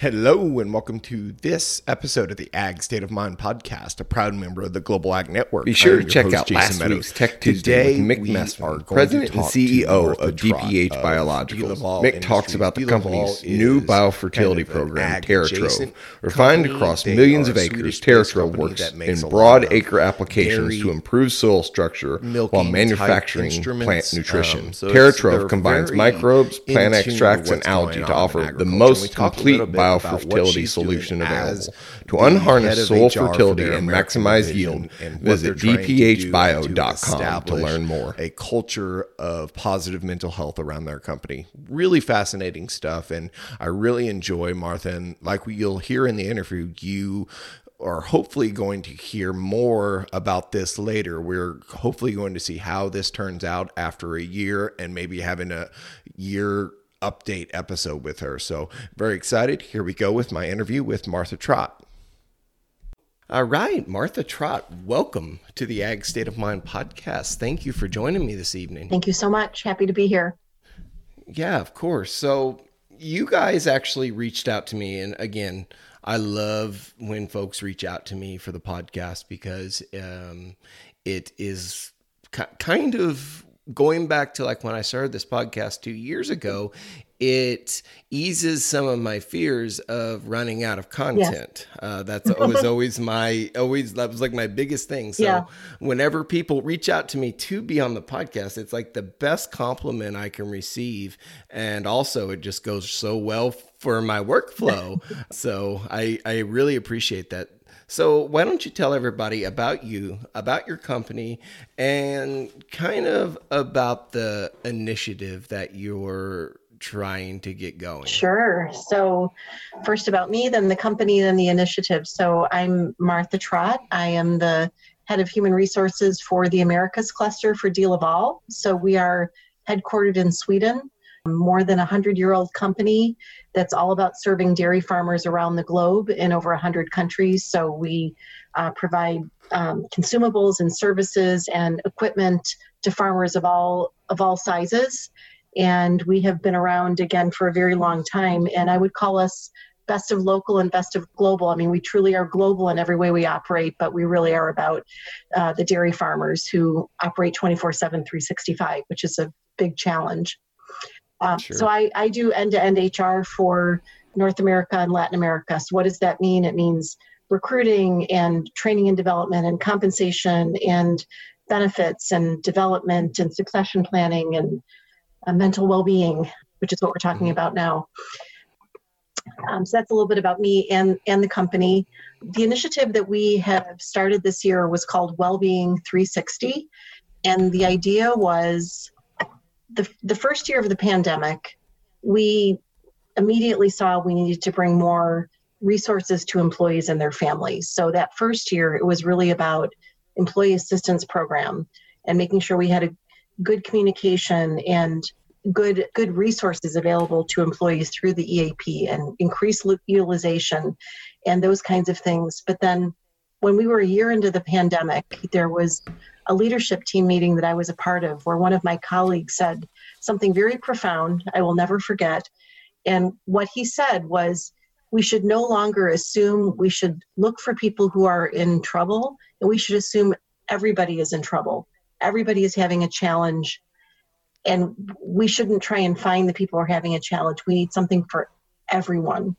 Hello, and welcome to this episode of the Ag State of Mind podcast, a proud member of the Global Ag Network. Be sure to check out last Meadows. week's Tech Tuesday Today, with Mick Messman, President and CEO of DPH Biologicals. Mick talks about the company's new biofertility program, TerraTrove. Refined across millions of acres, TerraTrove works in broad acre applications to improve soil structure while manufacturing plant nutrition. Um, so TerraTrove combines microbes, plant extracts, and algae to offer the most complete biofertility biofertility solution available. To unharness soil fertility and maximize yield, visit dphbio.com to, to learn more. A culture of positive mental health around their company. Really fascinating stuff. And I really enjoy Martha. And like you'll hear in the interview, you are hopefully going to hear more about this later. We're hopefully going to see how this turns out after a year and maybe having a year update episode with her. So, very excited. Here we go with my interview with Martha Trott. All right, Martha Trott, welcome to the Ag State of Mind podcast. Thank you for joining me this evening. Thank you so much. Happy to be here. Yeah, of course. So, you guys actually reached out to me, and again, I love when folks reach out to me for the podcast because um, it is kind of going back to like when I started this podcast two years ago, it eases some of my fears of running out of content. Yeah. Uh, that's was always my always that was like my biggest thing. So yeah. whenever people reach out to me to be on the podcast, it's like the best compliment I can receive, and also it just goes so well for my workflow. so I I really appreciate that. So, why don't you tell everybody about you, about your company, and kind of about the initiative that you're trying to get going? Sure. So, first about me, then the company, then the initiative. So, I'm Martha Trott. I am the head of human resources for the Americas cluster for DeLaval. So, we are headquartered in Sweden more than a 100 year old company that's all about serving dairy farmers around the globe in over 100 countries. So we uh, provide um, consumables and services and equipment to farmers of all of all sizes. And we have been around again for a very long time. And I would call us best of local and best of global. I mean, we truly are global in every way we operate, but we really are about uh, the dairy farmers who operate 24 7, 365, which is a big challenge. Um, sure. So I, I do end to end HR for North America and Latin America. So what does that mean? It means recruiting and training and development and compensation and benefits and development and succession planning and uh, mental well-being, which is what we're talking mm-hmm. about now. Um, so that's a little bit about me and and the company. The initiative that we have started this year was called Wellbeing 360, and the idea was the, the first year of the pandemic, we immediately saw we needed to bring more resources to employees and their families. So that first year, it was really about employee assistance program and making sure we had a good communication and good good resources available to employees through the EAP and increase utilization and those kinds of things. But then when we were a year into the pandemic, there was a leadership team meeting that I was a part of where one of my colleagues said something very profound I will never forget. And what he said was, we should no longer assume we should look for people who are in trouble, and we should assume everybody is in trouble. Everybody is having a challenge, and we shouldn't try and find the people who are having a challenge. We need something for everyone.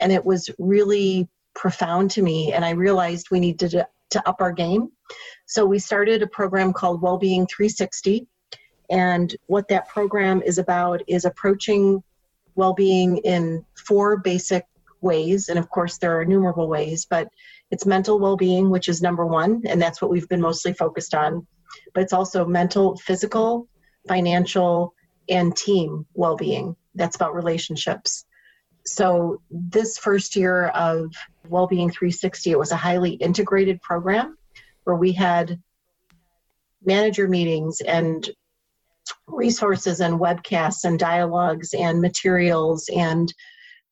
And it was really profound to me, and I realized we needed to, to up our game. So we started a program called Wellbeing 360. And what that program is about is approaching well being in four basic ways. And of course, there are innumerable ways, but it's mental well-being which is number one and that's what we've been mostly focused on but it's also mental physical financial and team well-being that's about relationships so this first year of well-being 360 it was a highly integrated program where we had manager meetings and resources and webcasts and dialogues and materials and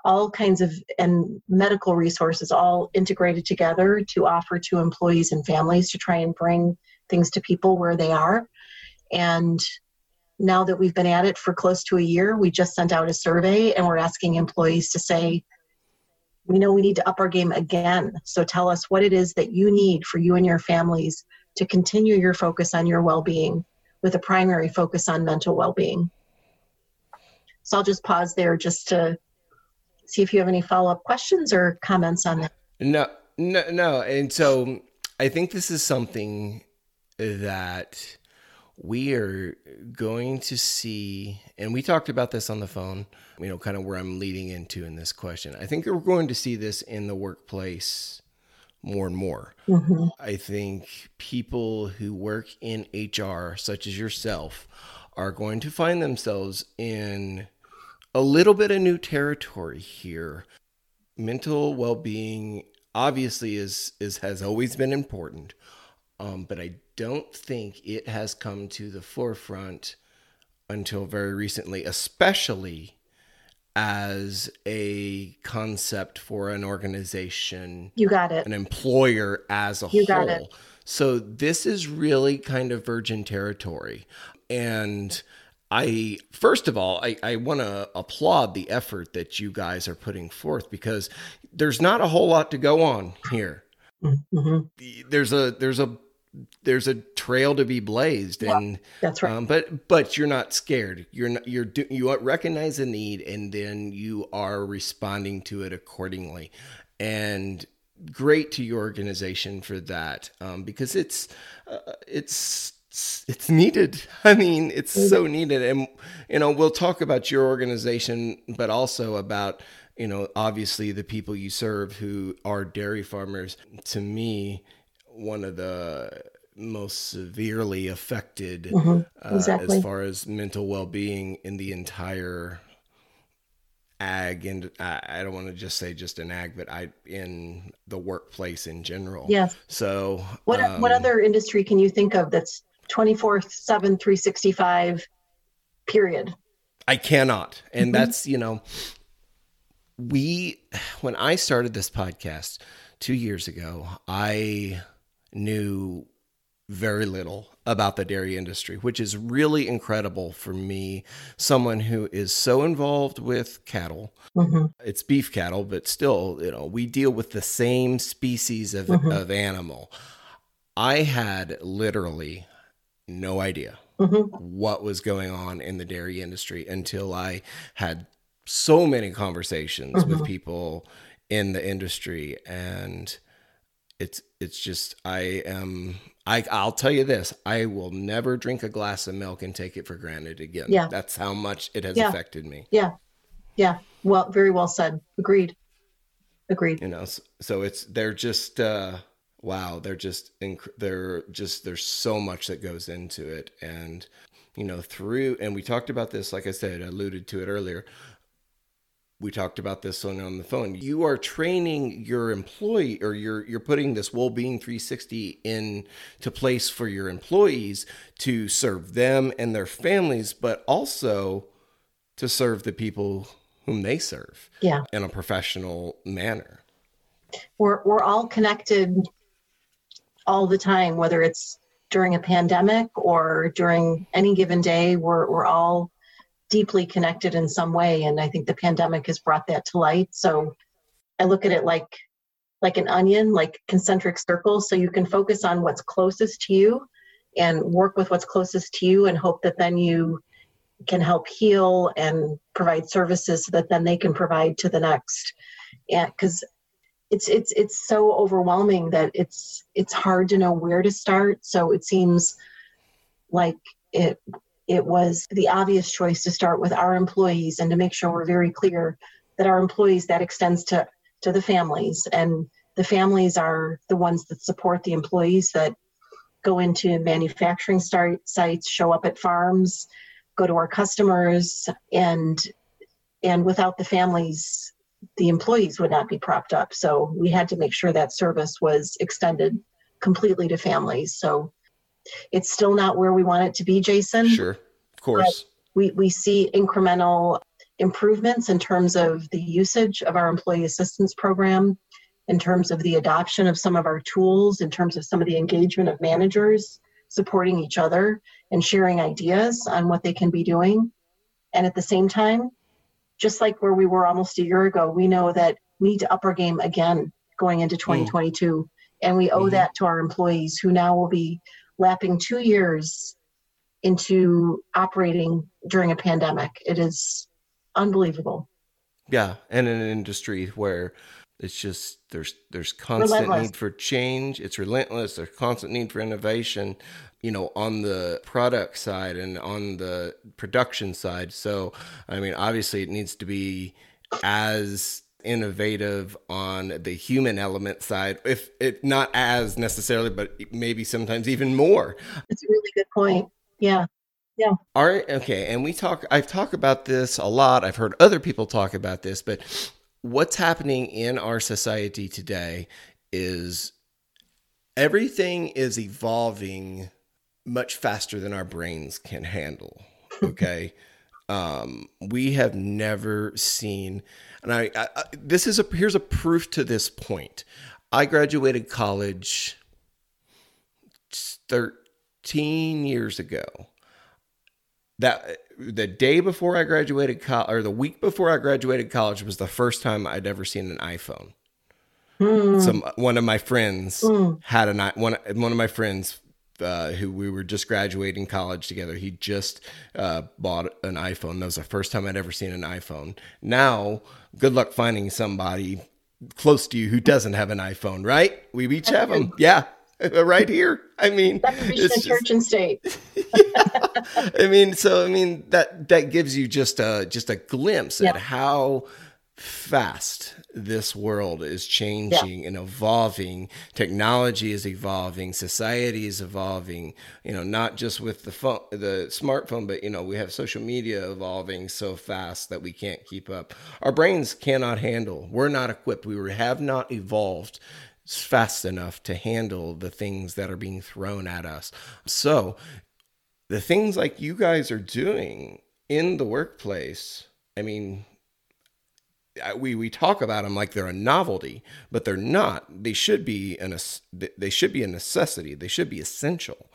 all kinds of and medical resources all integrated together to offer to employees and families to try and bring things to people where they are. And now that we've been at it for close to a year we just sent out a survey and we're asking employees to say we know we need to up our game again. So tell us what it is that you need for you and your families to continue your focus on your well-being with a primary focus on mental well-being. So i'll just pause there just to see if you have any follow-up questions or comments on that. No no no. And so i think this is something that we are going to see and we talked about this on the phone you know kind of where i'm leading into in this question i think we're going to see this in the workplace more and more mm-hmm. i think people who work in hr such as yourself are going to find themselves in a little bit of new territory here. Mental well-being obviously is is has always been important, um, but I don't think it has come to the forefront until very recently, especially as a concept for an organization. You got it. An employer as a you whole. Got it. So this is really kind of virgin territory. And I first of all, I, I want to applaud the effort that you guys are putting forth because there's not a whole lot to go on here. Mm-hmm. There's a there's a there's a trail to be blazed, yeah, and that's right. Um, but but you're not scared. You're not you're do, you recognize the need, and then you are responding to it accordingly. And great to your organization for that um, because it's uh, it's it's, it's needed. I mean, it's so needed. And, you know, we'll talk about your organization, but also about, you know, obviously the people you serve who are dairy farmers. To me, one of the most severely affected mm-hmm. exactly. uh, as far as mental well-being in the entire ag and I, I don't want to just say just an ag but i in the workplace in general yes so what um, what other industry can you think of that's 24 7 365 period i cannot and mm-hmm. that's you know we when i started this podcast two years ago i knew very little about the dairy industry, which is really incredible for me, someone who is so involved with cattle. Mm-hmm. It's beef cattle, but still, you know, we deal with the same species of, mm-hmm. of animal. I had literally no idea mm-hmm. what was going on in the dairy industry until I had so many conversations mm-hmm. with people in the industry and it's it's just I am I I'll tell you this I will never drink a glass of milk and take it for granted again. Yeah. That's how much it has yeah. affected me. Yeah. Yeah. Well, very well said. Agreed. Agreed. You know, so, so it's they're just uh wow, they're just inc- they're just there's so much that goes into it, and you know through and we talked about this, like I said, I alluded to it earlier. We talked about this on, on the phone. You are training your employee, or you're you're putting this well-being 360 into place for your employees to serve them and their families, but also to serve the people whom they serve yeah. in a professional manner. We're, we're all connected all the time, whether it's during a pandemic or during any given day, we're, we're all deeply connected in some way. And I think the pandemic has brought that to light. So I look at it like like an onion, like concentric circles. So you can focus on what's closest to you and work with what's closest to you and hope that then you can help heal and provide services so that then they can provide to the next. Yeah, because it's it's it's so overwhelming that it's it's hard to know where to start so it seems like it it was the obvious choice to start with our employees and to make sure we're very clear that our employees that extends to to the families and the families are the ones that support the employees that go into manufacturing start sites, show up at farms, go to our customers, and and without the families, the employees would not be propped up. So we had to make sure that service was extended completely to families. So it's still not where we want it to be, Jason. Sure, of course. We we see incremental improvements in terms of the usage of our employee assistance program in terms of the adoption of some of our tools, in terms of some of the engagement of managers supporting each other and sharing ideas on what they can be doing. And at the same time, just like where we were almost a year ago, we know that we need to up our game again going into 2022. Mm. And we owe mm-hmm. that to our employees who now will be lapping two years into operating during a pandemic. It is unbelievable. Yeah. And in an industry where it's just there's there's constant relentless. need for change. It's relentless. There's constant need for innovation, you know, on the product side and on the production side. So, I mean, obviously, it needs to be as innovative on the human element side, if it not as necessarily, but maybe sometimes even more. It's a really good point. Yeah. Yeah. All right. Okay. And we talk, I've talked about this a lot. I've heard other people talk about this, but what's happening in our society today is everything is evolving much faster than our brains can handle. Okay. um, we have never seen, and I, I, this is a, here's a proof to this point. I graduated college 13 years ago. That the day before I graduated college, or the week before I graduated college, was the first time I'd ever seen an iPhone. Mm. Some one of my friends mm. had an one. One of my friends uh, who we were just graduating college together. He just uh, bought an iPhone. That was the first time I'd ever seen an iPhone. Now, good luck finding somebody close to you who doesn't have an iPhone, right? We each have them. Yeah, right here. I mean, it's just, church and state. yeah. I mean, so I mean that that gives you just a just a glimpse yeah. at how fast this world is changing yeah. and evolving. Technology is evolving. Society is evolving. You know not just with the phone the smartphone but you know we have social media evolving so fast that we can't keep up. Our brains cannot handle. We're not equipped. We have not evolved fast enough to handle the things that are being thrown at us. So, the things like you guys are doing in the workplace, I mean, we we talk about them like they're a novelty, but they're not. They should be an they should be a necessity. They should be essential,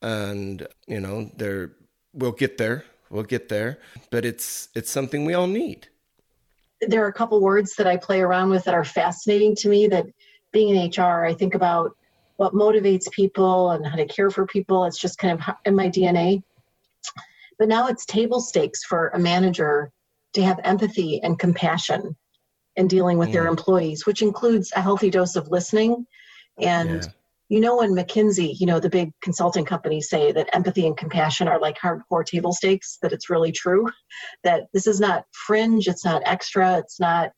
and you know they're we'll get there. We'll get there, but it's it's something we all need. There are a couple words that I play around with that are fascinating to me that being in HR, I think about what motivates people and how to care for people. It's just kind of in my DNA. But now it's table stakes for a manager to have empathy and compassion in dealing with mm. their employees, which includes a healthy dose of listening. And yeah. you know, when McKinsey, you know, the big consulting companies say that empathy and compassion are like hardcore table stakes, that it's really true. That this is not fringe, it's not extra, it's not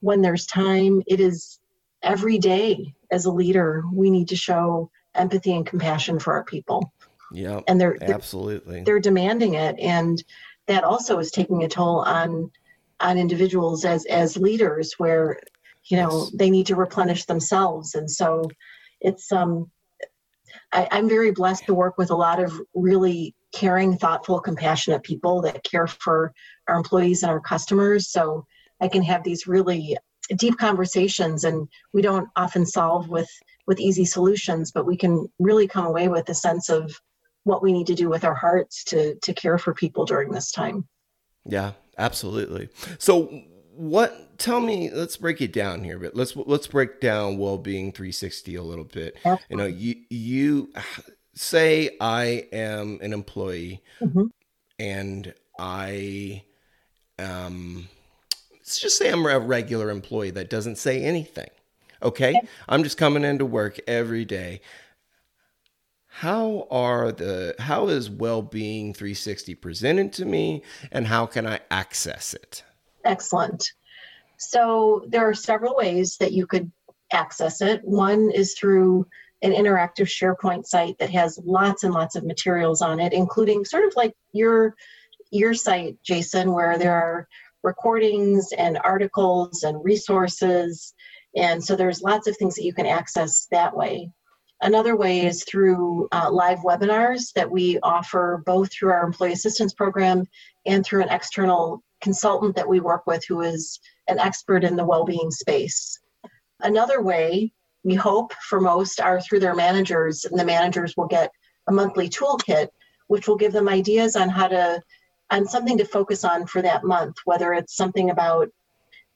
when there's time. It is every day as a leader, we need to show empathy and compassion for our people. Yeah. And they're absolutely they're, they're demanding it. And that also is taking a toll on on individuals as as leaders where you know yes. they need to replenish themselves. And so it's um I, I'm very blessed to work with a lot of really caring, thoughtful, compassionate people that care for our employees and our customers. So I can have these really deep conversations and we don't often solve with with easy solutions but we can really come away with a sense of what we need to do with our hearts to to care for people during this time yeah absolutely so what tell me let's break it down here but let's let's break down well-being 360 a little bit absolutely. you know you you say i am an employee mm-hmm. and i um let's just say I'm a regular employee that doesn't say anything. Okay? okay. I'm just coming into work every day. How are the how is well-being 360 presented to me and how can I access it? Excellent. So there are several ways that you could access it. One is through an interactive SharePoint site that has lots and lots of materials on it, including sort of like your your site, Jason, where there are recordings and articles and resources. And so there's lots of things that you can access that way. Another way is through uh, live webinars that we offer both through our employee assistance program and through an external consultant that we work with who is an expert in the well-being space. Another way we hope for most are through their managers, and the managers will get a monthly toolkit, which will give them ideas on how to on something to focus on for that month, whether it's something about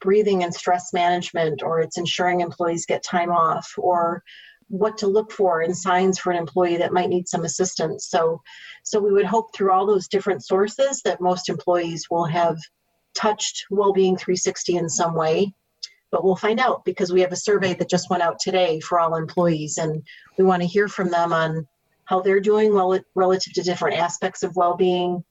breathing and stress management, or it's ensuring employees get time off, or what to look for in signs for an employee that might need some assistance. So, so we would hope through all those different sources that most employees will have touched well-being 360 in some way. But we'll find out because we have a survey that just went out today for all employees, and we want to hear from them on how they're doing well relative to different aspects of well-being,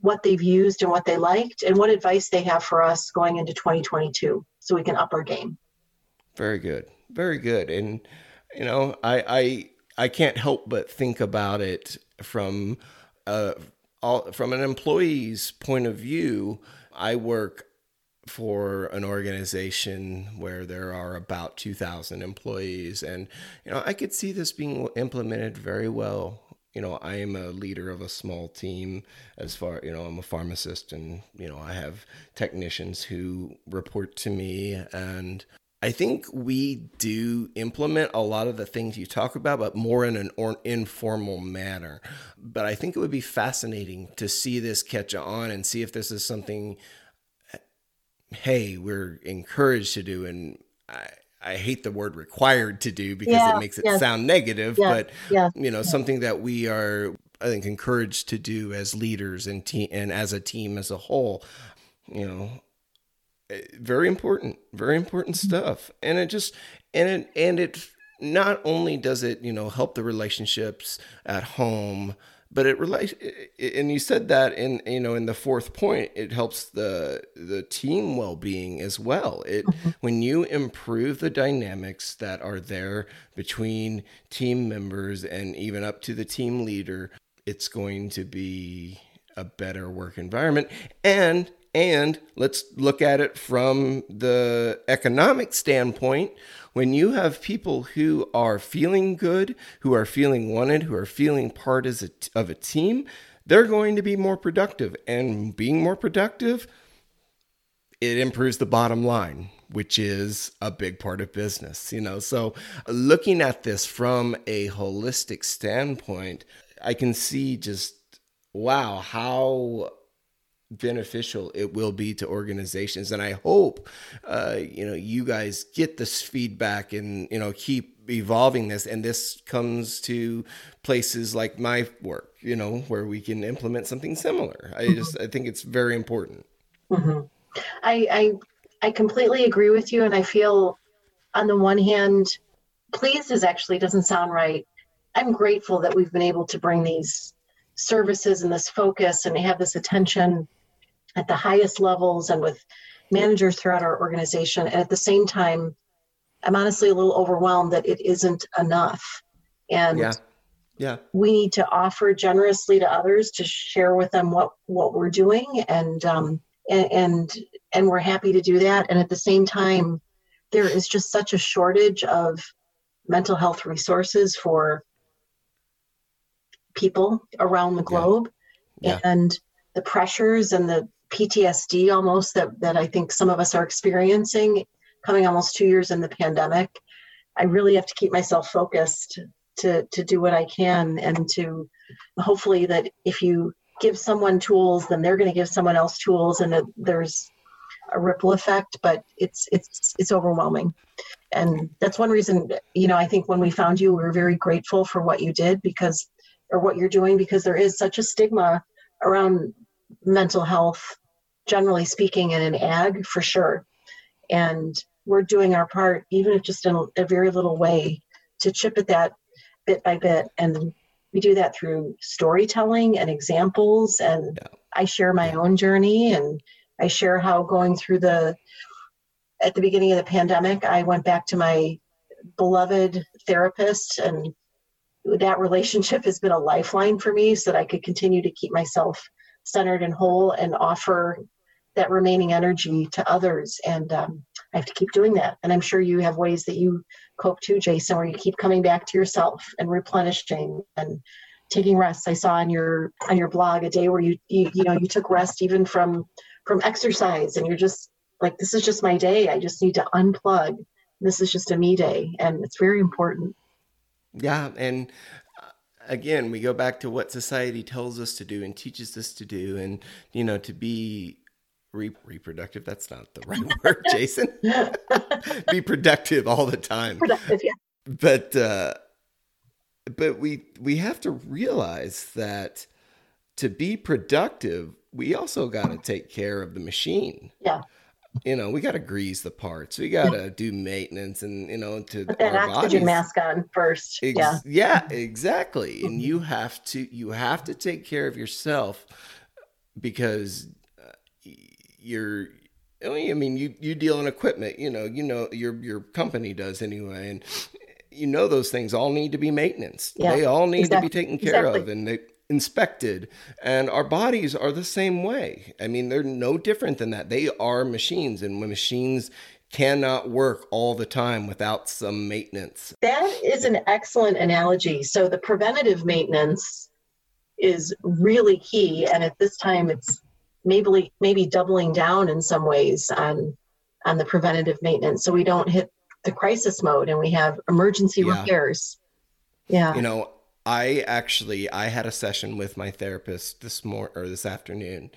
what they've used and what they liked, and what advice they have for us going into 2022 so we can up our game. Very good. Very good. And, you know, I, I, I can't help but think about it from, uh, all, from an employee's point of view. I work for an organization where there are about 2000 employees and you know i could see this being implemented very well you know, I am a leader of a small team as far, you know, I'm a pharmacist and, you know, I have technicians who report to me. And I think we do implement a lot of the things you talk about, but more in an or informal manner. But I think it would be fascinating to see this catch on and see if this is something, hey, we're encouraged to do. And I, I hate the word required to do because yeah, it makes it yes. sound negative, yes, but yes. you know, something that we are I think encouraged to do as leaders and team and as a team as a whole, you know, very important, very important mm-hmm. stuff. And it just and it and it not only does it, you know, help the relationships at home, but it relates and you said that in you know in the fourth point it helps the the team well-being as well it mm-hmm. when you improve the dynamics that are there between team members and even up to the team leader it's going to be a better work environment and and let's look at it from the economic standpoint when you have people who are feeling good, who are feeling wanted, who are feeling part as a, of a team, they're going to be more productive. And being more productive, it improves the bottom line, which is a big part of business, you know. So looking at this from a holistic standpoint, I can see just wow, how beneficial it will be to organizations. And i hope uh, you know you guys get this feedback and you know keep evolving this. And this comes to places like my work you know where we can implement something similar. I mm-hmm. just i think it's very important. Mm-hmm. I, I i completely agree with you. And i feel on the one hand pleased is actually doesn't sound right. I'm grateful that we've been able to bring these services and this focus and have this attention at the highest levels and with managers throughout our organization. And at the same time, I'm honestly a little overwhelmed that it isn't enough. And yeah. Yeah. we need to offer generously to others to share with them what what we're doing and um and and, and we're happy to do that. And at the same time, there is just such a shortage of mental health resources for people around the globe. Yeah. Yeah. And the pressures and the PTSD almost that, that I think some of us are experiencing coming almost two years in the pandemic. I really have to keep myself focused to, to do what I can and to hopefully that if you give someone tools, then they're going to give someone else tools and that there's a ripple effect, but it's, it's, it's overwhelming. And that's one reason, you know, I think when we found you, we were very grateful for what you did because, or what you're doing, because there is such a stigma around mental health generally speaking, in an ag for sure. And we're doing our part, even if just in a, a very little way, to chip at that bit by bit. And we do that through storytelling and examples. And yeah. I share my own journey and I share how going through the, at the beginning of the pandemic, I went back to my beloved therapist and that relationship has been a lifeline for me so that I could continue to keep myself centered and whole and offer that remaining energy to others. And um, I have to keep doing that. And I'm sure you have ways that you cope too, Jason, where you keep coming back to yourself and replenishing and taking rest. I saw on your on your blog a day where you you, you know you took rest even from from exercise and you're just like this is just my day. I just need to unplug. This is just a me day and it's very important. Yeah, and uh, again, we go back to what society tells us to do and teaches us to do, and you know, to be re- reproductive. That's not the right word, Jason. be productive all the time. Productive, yeah. But uh, but we we have to realize that to be productive, we also got to take care of the machine. Yeah you know, we got to grease the parts. We got to do maintenance and, you know, to put that oxygen bodies. mask on first. Ex- yeah. Yeah, exactly. And you have to, you have to take care of yourself because uh, you're, I mean, you, you deal in equipment, you know, you know, your, your company does anyway. And you know, those things all need to be maintenance. Yeah, they all need exactly. to be taken care exactly. of. And they, inspected. And our bodies are the same way. I mean, they're no different than that. They are machines, and when machines cannot work all the time without some maintenance. That is an excellent analogy. So, the preventative maintenance is really key. And at this time, it's maybe maybe doubling down in some ways on on the preventative maintenance so we don't hit the crisis mode and we have emergency yeah. repairs yeah you know I actually I had a session with my therapist this morning or this afternoon,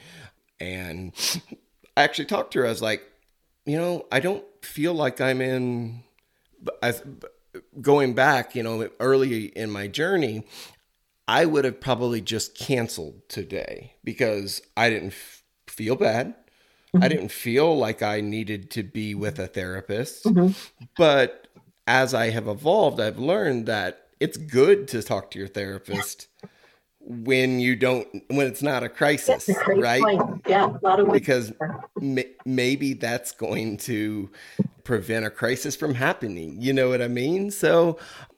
and I actually talked to her. I was like, you know, I don't feel like I'm in. i going back, you know, early in my journey, I would have probably just canceled today because I didn't f- feel bad. Mm-hmm. I didn't feel like I needed to be with a therapist. Mm-hmm. But as I have evolved, I've learned that it's good to talk to your therapist when you don't when it's not a crisis a right point. yeah a lot of because maybe that's going to prevent a crisis from happening you know what i mean so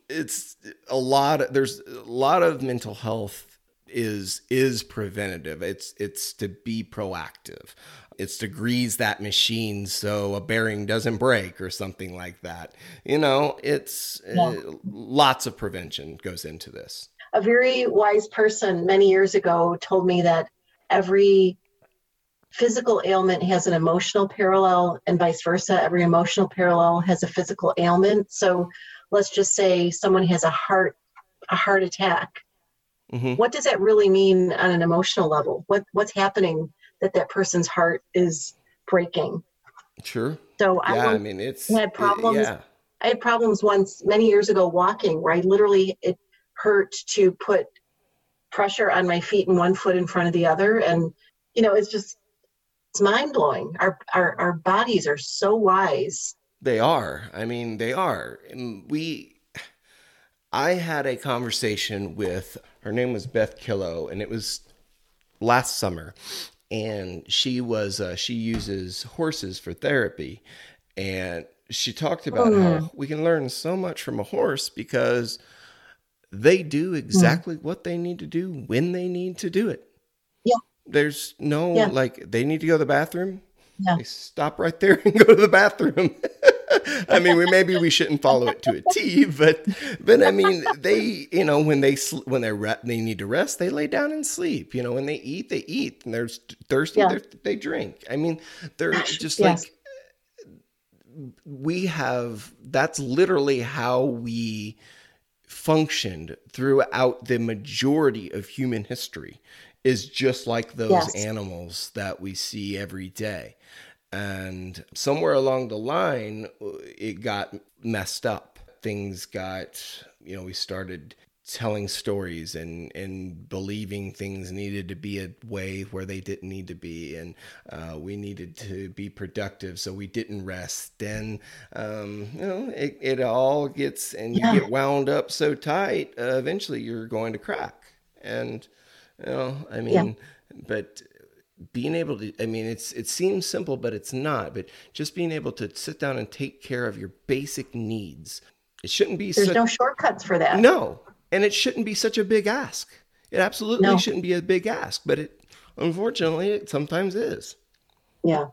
it's a lot of, there's a lot of mental health is is preventative it's it's to be proactive it's to grease that machine so a bearing doesn't break or something like that. You know, it's yeah. uh, lots of prevention goes into this. A very wise person many years ago told me that every physical ailment has an emotional parallel and vice versa. Every emotional parallel has a physical ailment. So let's just say someone has a heart a heart attack. Mm-hmm. What does that really mean on an emotional level? What what's happening that that person's heart is breaking. Sure. So yeah, I, I mean, it's I had problems. It, yeah. I had problems once many years ago walking where I literally it hurt to put pressure on my feet and one foot in front of the other, and you know, it's just it's mind blowing. Our our our bodies are so wise. They are. I mean, they are. And we. I had a conversation with her name was Beth Killow, and it was last summer, and she was uh, she uses horses for therapy and she talked about mm. how we can learn so much from a horse because they do mm. exactly mm. what they need to do when they need to do it yeah there's no yeah. like they need to go to the bathroom yeah. they stop right there and go to the bathroom I mean, we, maybe we shouldn't follow it to a T, but but I mean, they you know when they when they re- they need to rest, they lay down and sleep. You know, when they eat, they eat, and they're thirsty, yeah. they're, they drink. I mean, they're just yes. like we have. That's literally how we functioned throughout the majority of human history is just like those yes. animals that we see every day. And somewhere along the line, it got messed up. Things got, you know, we started telling stories and and believing things needed to be a way where they didn't need to be and uh, we needed to be productive so we didn't rest then um, you know it, it all gets and you yeah. get wound up so tight uh, eventually you're going to crack and you know i mean yeah. but being able to i mean it's it seems simple but it's not but just being able to sit down and take care of your basic needs It shouldn't be. There's such, no shortcuts for that. No, and it shouldn't be such a big ask. It absolutely no. shouldn't be a big ask, but it unfortunately it sometimes is. Yeah.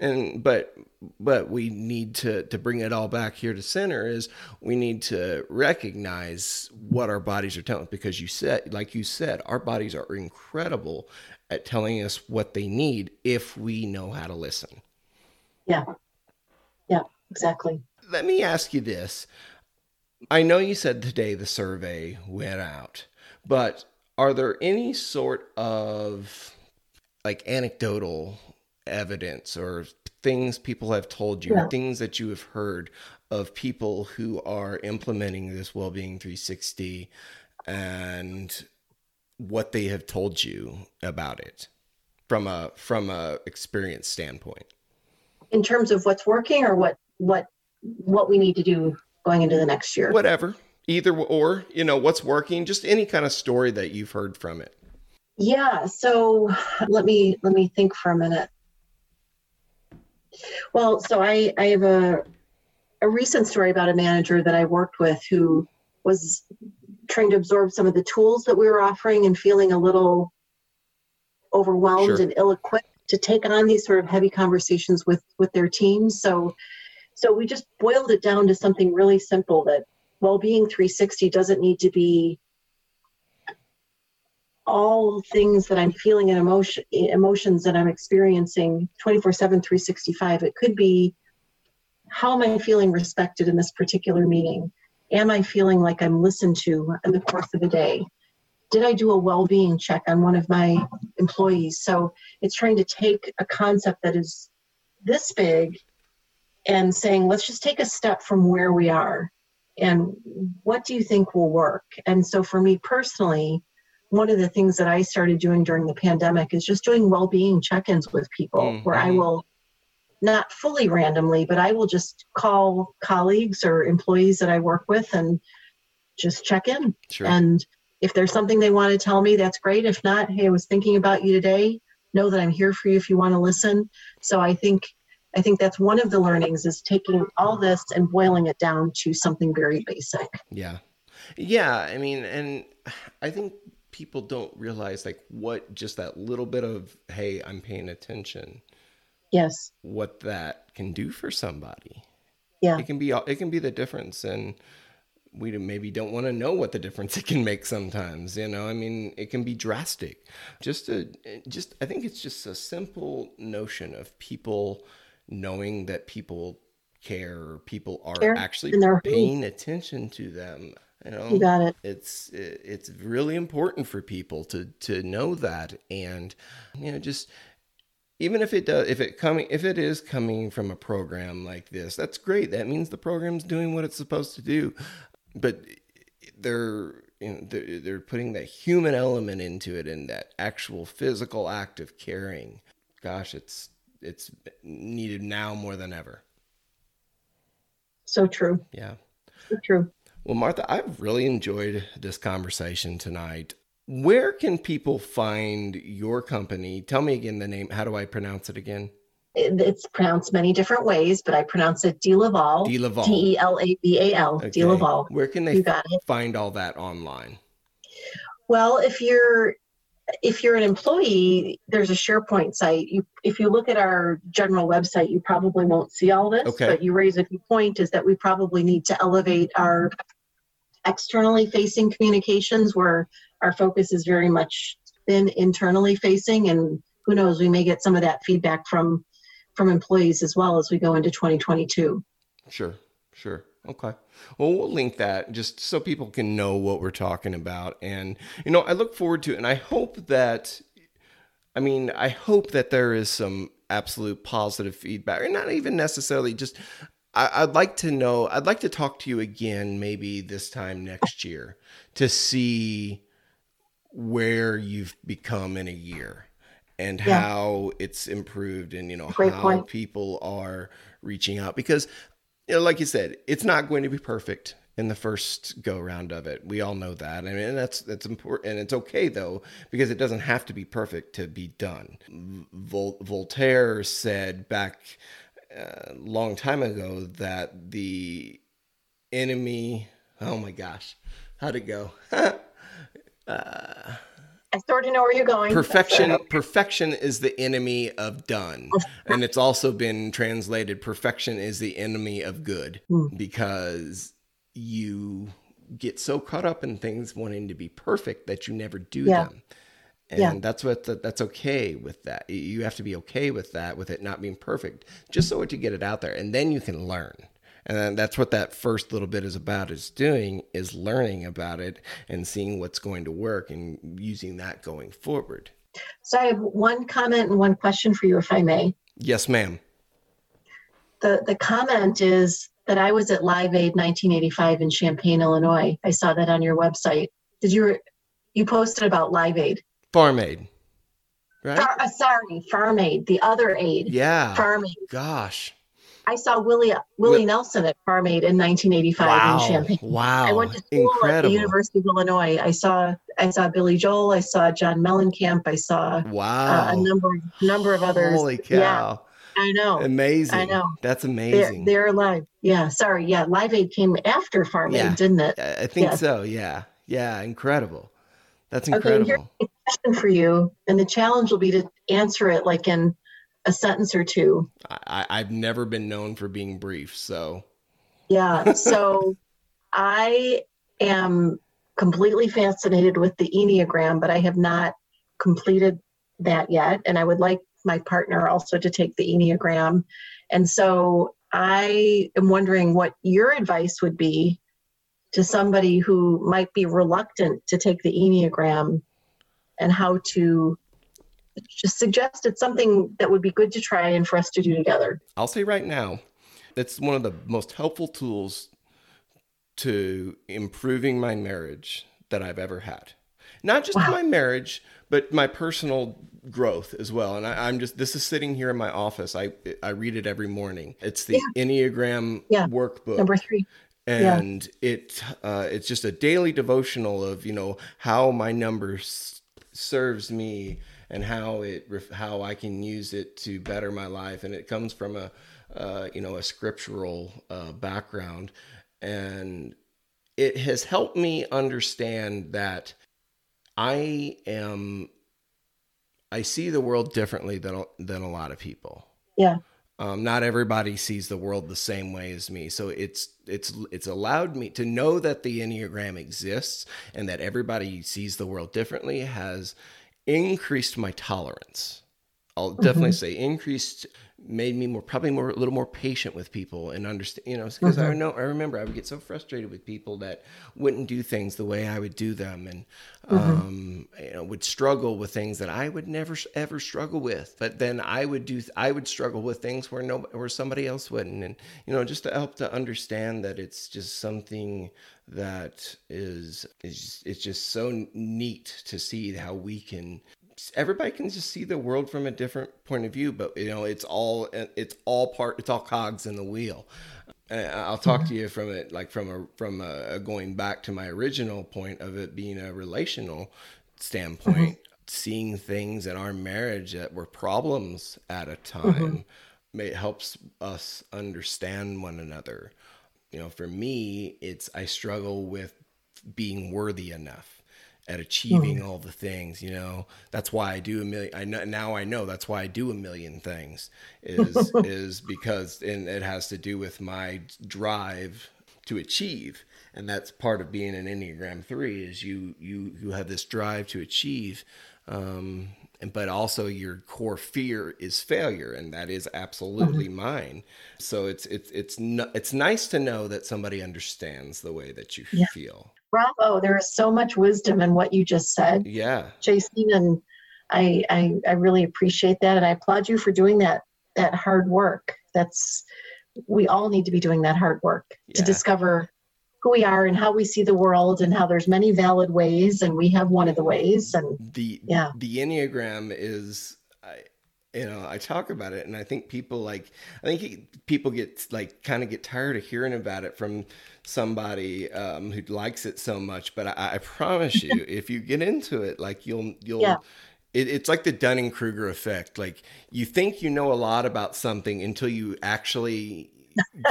And but but we need to to bring it all back here to center is we need to recognize what our bodies are telling because you said like you said our bodies are incredible at telling us what they need if we know how to listen. Yeah. Yeah, exactly. Let me ask you this. I know you said today the survey went out, but are there any sort of like anecdotal evidence or things people have told you, yeah. things that you have heard of people who are implementing this well-being 360 and what they have told you about it from a from a experience standpoint? In terms of what's working or what what what we need to do going into the next year? Whatever. Either or you know what's working just any kind of story that you've heard from it. Yeah so let me let me think for a minute well so i i have a a recent story about a manager that i worked with who was trying to absorb some of the tools that we were offering and feeling a little overwhelmed sure. and ill-equipped to take on these sort of heavy conversations with with their teams so so we just boiled it down to something really simple that well-being 360 doesn't need to be all things that i'm feeling and emotion emotions that i'm experiencing 24 7 365 it could be how am i feeling respected in this particular meeting? Am i feeling like i'm listened to in the course of the day? Did i do a well-being check on one of my employees? So it's trying to take a concept that is this big and saying let's just take a step from where we are and what do you think will work? And so for me personally one of the things that i started doing during the pandemic is just doing well-being check-ins with people mm-hmm. where i will not fully randomly but i will just call colleagues or employees that i work with and just check in sure. and if there's something they want to tell me that's great if not hey i was thinking about you today know that i'm here for you if you want to listen so i think I think that's one of the learnings is taking all this and boiling it down to something very basic. Yeah. Yeah. I mean, and I think people don't realize like what just that little bit of, hey, I'm paying attention. Yes. What that can do for somebody. Yeah. It can be, it can be the difference. And, we maybe don't want to know what the difference it can make sometimes you know i mean it can be drastic just a just i think it's just a simple notion of people knowing that people care, people are care actually paying attention to them. You know, you got it. It's it's really important for people to to know that, and you know, just even if it does, if it coming, if it is coming from a program like this, that's great. That means the program's doing what it's supposed to do. But they're you know, they're, they're putting that human element into it and that actual physical act of caring. Gosh, it's it's needed now more than ever. So true. Yeah. So true. Well, Martha, I've really enjoyed this conversation tonight. Where can people find your company? Tell me again the name. How do I pronounce it again? It's pronounced many different ways, but I pronounce it DeLaval. DeLaval. D E L A V A L. Okay. DeLaval. Where can they find all that online? Well, if you're if you're an employee, there's a SharePoint site. You, if you look at our general website, you probably won't see all this. Okay. But you raise a good point is that we probably need to elevate our externally facing communications where our focus is very much been internally facing and who knows we may get some of that feedback from from employees as well as we go into 2022 sure sure Okay. Well, we'll link that just so people can know what we're talking about. And, you know, I look forward to it. And I hope that, I mean, I hope that there is some absolute positive feedback, or not even necessarily just, I, would like to know, I'd like to talk to you again, maybe this time next year to see where you've become in a year and yeah. how it's improved and, you know, Great how point. people are reaching out because you know, like you said, it's not going to be perfect in the first go round of it. We all know that. I mean, that's that's important, and it's okay though because it doesn't have to be perfect to be done. Vol- Voltaire said back a uh, long time ago that the enemy. Oh my gosh, how'd it go? uh, sort of know where you're going. Perfection perfection is the enemy of done. And it's also been translated perfection is the enemy of good mm. because you get so caught up in things wanting to be perfect that you never do yeah. them. And yeah. that's what the, that's okay with that. You have to be okay with that with it not being perfect just so that you get it out there and then you can learn and that's what that first little bit is about is doing is learning about it and seeing what's going to work and using that going forward. So i have one comment and one question for you if i may. Yes ma'am. The the comment is that i was at live aid 1985 in champaign illinois. I saw that on your website. Did you you posted about live aid. Farm aid right? Far, uh, sorry farm aid the other aid. Yeah. Farm aid. Gosh I saw Willie Willie Nelson at Farm Aid in 1985 wow. in Champaign. Wow! I went to school Incredible. at the University of Illinois. I saw I saw Billy Joel. I saw John Mellencamp. I saw wow uh, a number number of others. Holy cow! Yeah, I know. Amazing. I know. That's amazing. They're, they're live. Yeah. Sorry. Yeah. Live Aid came after Farm yeah. Aid, didn't it? I think so. Yeah. Yeah. Incredible. That's incredible. Okay, here's a question for you, and the challenge will be to answer it like in a sentence or two. I, I've never been known for being brief, so. Yeah. So I am completely fascinated with the Enneagram, but I have not completed that yet. And I would like my partner also to take the Enneagram. And so I am wondering what your advice would be to somebody who might be reluctant to take the Enneagram and how to just suggested something that would be good to try and for us to do together. I'll say right now, it's one of the most helpful tools to improving my marriage that I've ever had. Not just wow. my marriage, but my personal growth as well. And I, am just this is sitting here in my office. I I read it every morning. It's the yeah. Enneagram yeah. workbook. Number three and yeah. it uh, it's just a daily devotional of you know how my number s- serves me and how it how I can use it to better my life. And it comes from a uh, you know a scriptural uh, background, and it has helped me understand that I am I see the world differently than than a lot of people. Yeah. Um, not everybody sees the world the same way as me, so it's it's it's allowed me to know that the enneagram exists and that everybody sees the world differently. Has increased my tolerance. I'll definitely mm-hmm. say increased made me more probably more a little more patient with people and understand you know because mm-hmm. I know I remember I would get so frustrated with people that wouldn't do things the way I would do them and mm-hmm. um you know would struggle with things that I would never ever struggle with but then I would do I would struggle with things where no where somebody else wouldn't and you know just to help to understand that it's just something that is is it's just so neat to see how we can everybody can just see the world from a different point of view but you know it's all it's all part it's all cogs in the wheel i'll talk to you from it like from a from a, going back to my original point of it being a relational standpoint mm-hmm. seeing things in our marriage that were problems at a time mm-hmm. it helps us understand one another you know, for me, it's I struggle with being worthy enough at achieving mm. all the things you know that's why i do a million i know now i know that's why i do a million things is is because and it has to do with my drive to achieve and that's part of being an enneagram 3 is you you you have this drive to achieve um but also your core fear is failure and that is absolutely mm-hmm. mine so it's it's it's no, it's nice to know that somebody understands the way that you yeah. feel bravo there is so much wisdom in what you just said yeah jason and I, I i really appreciate that and i applaud you for doing that that hard work that's we all need to be doing that hard work yeah. to discover who we are and how we see the world and how there's many valid ways and we have one of the ways and the yeah the enneagram is I, you know i talk about it and i think people like i think people get like kind of get tired of hearing about it from somebody um, who likes it so much but i, I promise you if you get into it like you'll you'll yeah. it, it's like the dunning kruger effect like you think you know a lot about something until you actually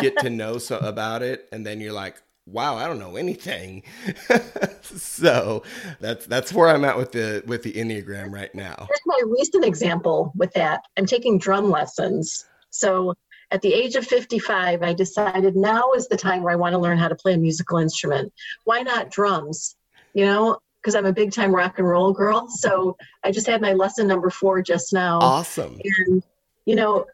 get to know so about it and then you're like wow, I don't know anything. so that's that's where I'm at with the with the Enneagram right now. Here's my recent example with that. I'm taking drum lessons. So at the age of 55, I decided now is the time where I want to learn how to play a musical instrument. Why not drums? You know, because I'm a big time rock and roll girl. So I just had my lesson number four just now. Awesome. And, you know,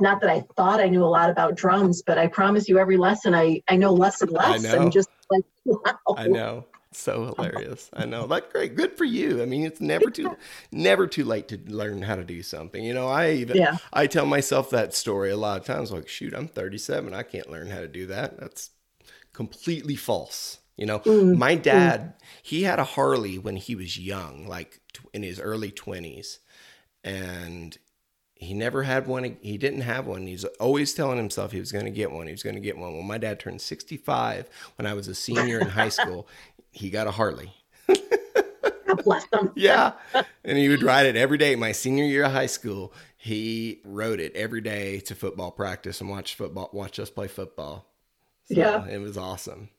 not that I thought I knew a lot about drums, but I promise you every lesson I, I know less and less. I know. And just like, wow. I know. So hilarious. I know. Like great. Good for you. I mean, it's never too never too late to learn how to do something. You know, I even yeah. I tell myself that story a lot of times like, shoot, I'm 37. I can't learn how to do that. That's completely false. You know, mm, my dad, mm. he had a Harley when he was young, like in his early 20s. And he never had one. He didn't have one. He's always telling himself he was going to get one. He was going to get one. When my dad turned 65, when I was a senior in high school, he got a Harley. God bless him. yeah. And he would ride it every day. My senior year of high school, he rode it every day to football practice and watch football, watch us play football. So yeah. It was awesome.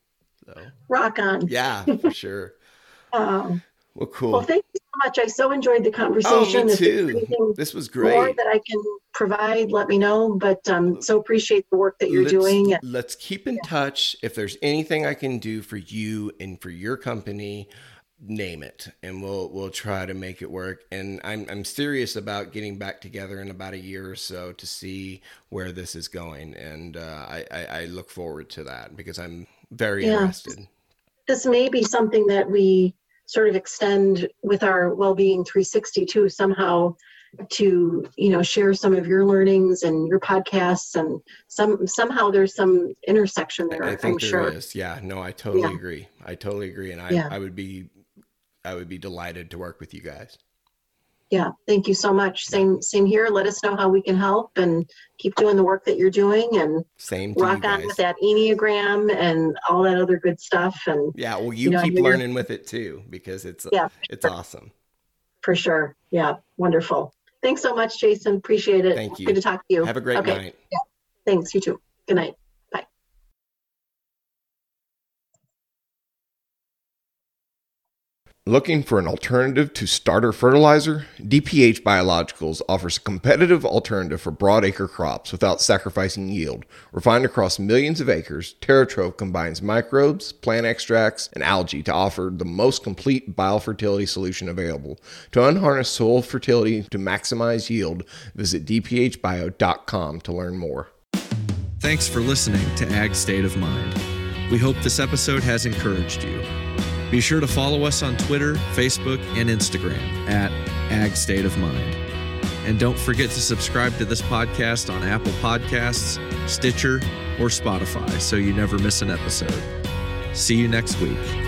So rock on. Yeah, for sure. um, well, cool. Well, thank you so much. I so enjoyed the conversation. Oh, me too. This was great. More that I can provide, let me know. But um, so appreciate the work that you're let's, doing. Let's keep in yeah. touch. If there's anything I can do for you and for your company, name it, and we'll we'll try to make it work. And I'm I'm serious about getting back together in about a year or so to see where this is going. And uh, I, I, I look forward to that because I'm very yeah. interested. This may be something that we sort of extend with our well-being 360 too somehow to you know share some of your learnings and your podcasts and some somehow there's some intersection there i think I'm there sure. is. yeah no i totally yeah. agree i totally agree and I, yeah. I would be i would be delighted to work with you guys yeah thank you so much. Same same here. Let us know how we can help and keep doing the work that you're doing and same rock on with that enneagram and all that other good stuff and yeah well you, you know, keep learning with it too because it's yeah it's sure. awesome. for sure. Yeah wonderful. Thanks so much jason. Appreciate it. Thank you. Good to talk to you. Have a great okay. night. Yeah. thanks. You too. Good night Looking for an alternative to starter fertilizer? DPH Biologicals offers a competitive alternative for broadacre crops without sacrificing yield. Refined across millions of acres, TerraTrove combines microbes, plant extracts, and algae to offer the most complete biofertility solution available. To unharness soil fertility to maximize yield, visit dphbio.com to learn more. Thanks for listening to Ag State of Mind. We hope this episode has encouraged you. Be sure to follow us on Twitter, Facebook, and Instagram at Ag State of Mind. And don't forget to subscribe to this podcast on Apple Podcasts, Stitcher, or Spotify so you never miss an episode. See you next week.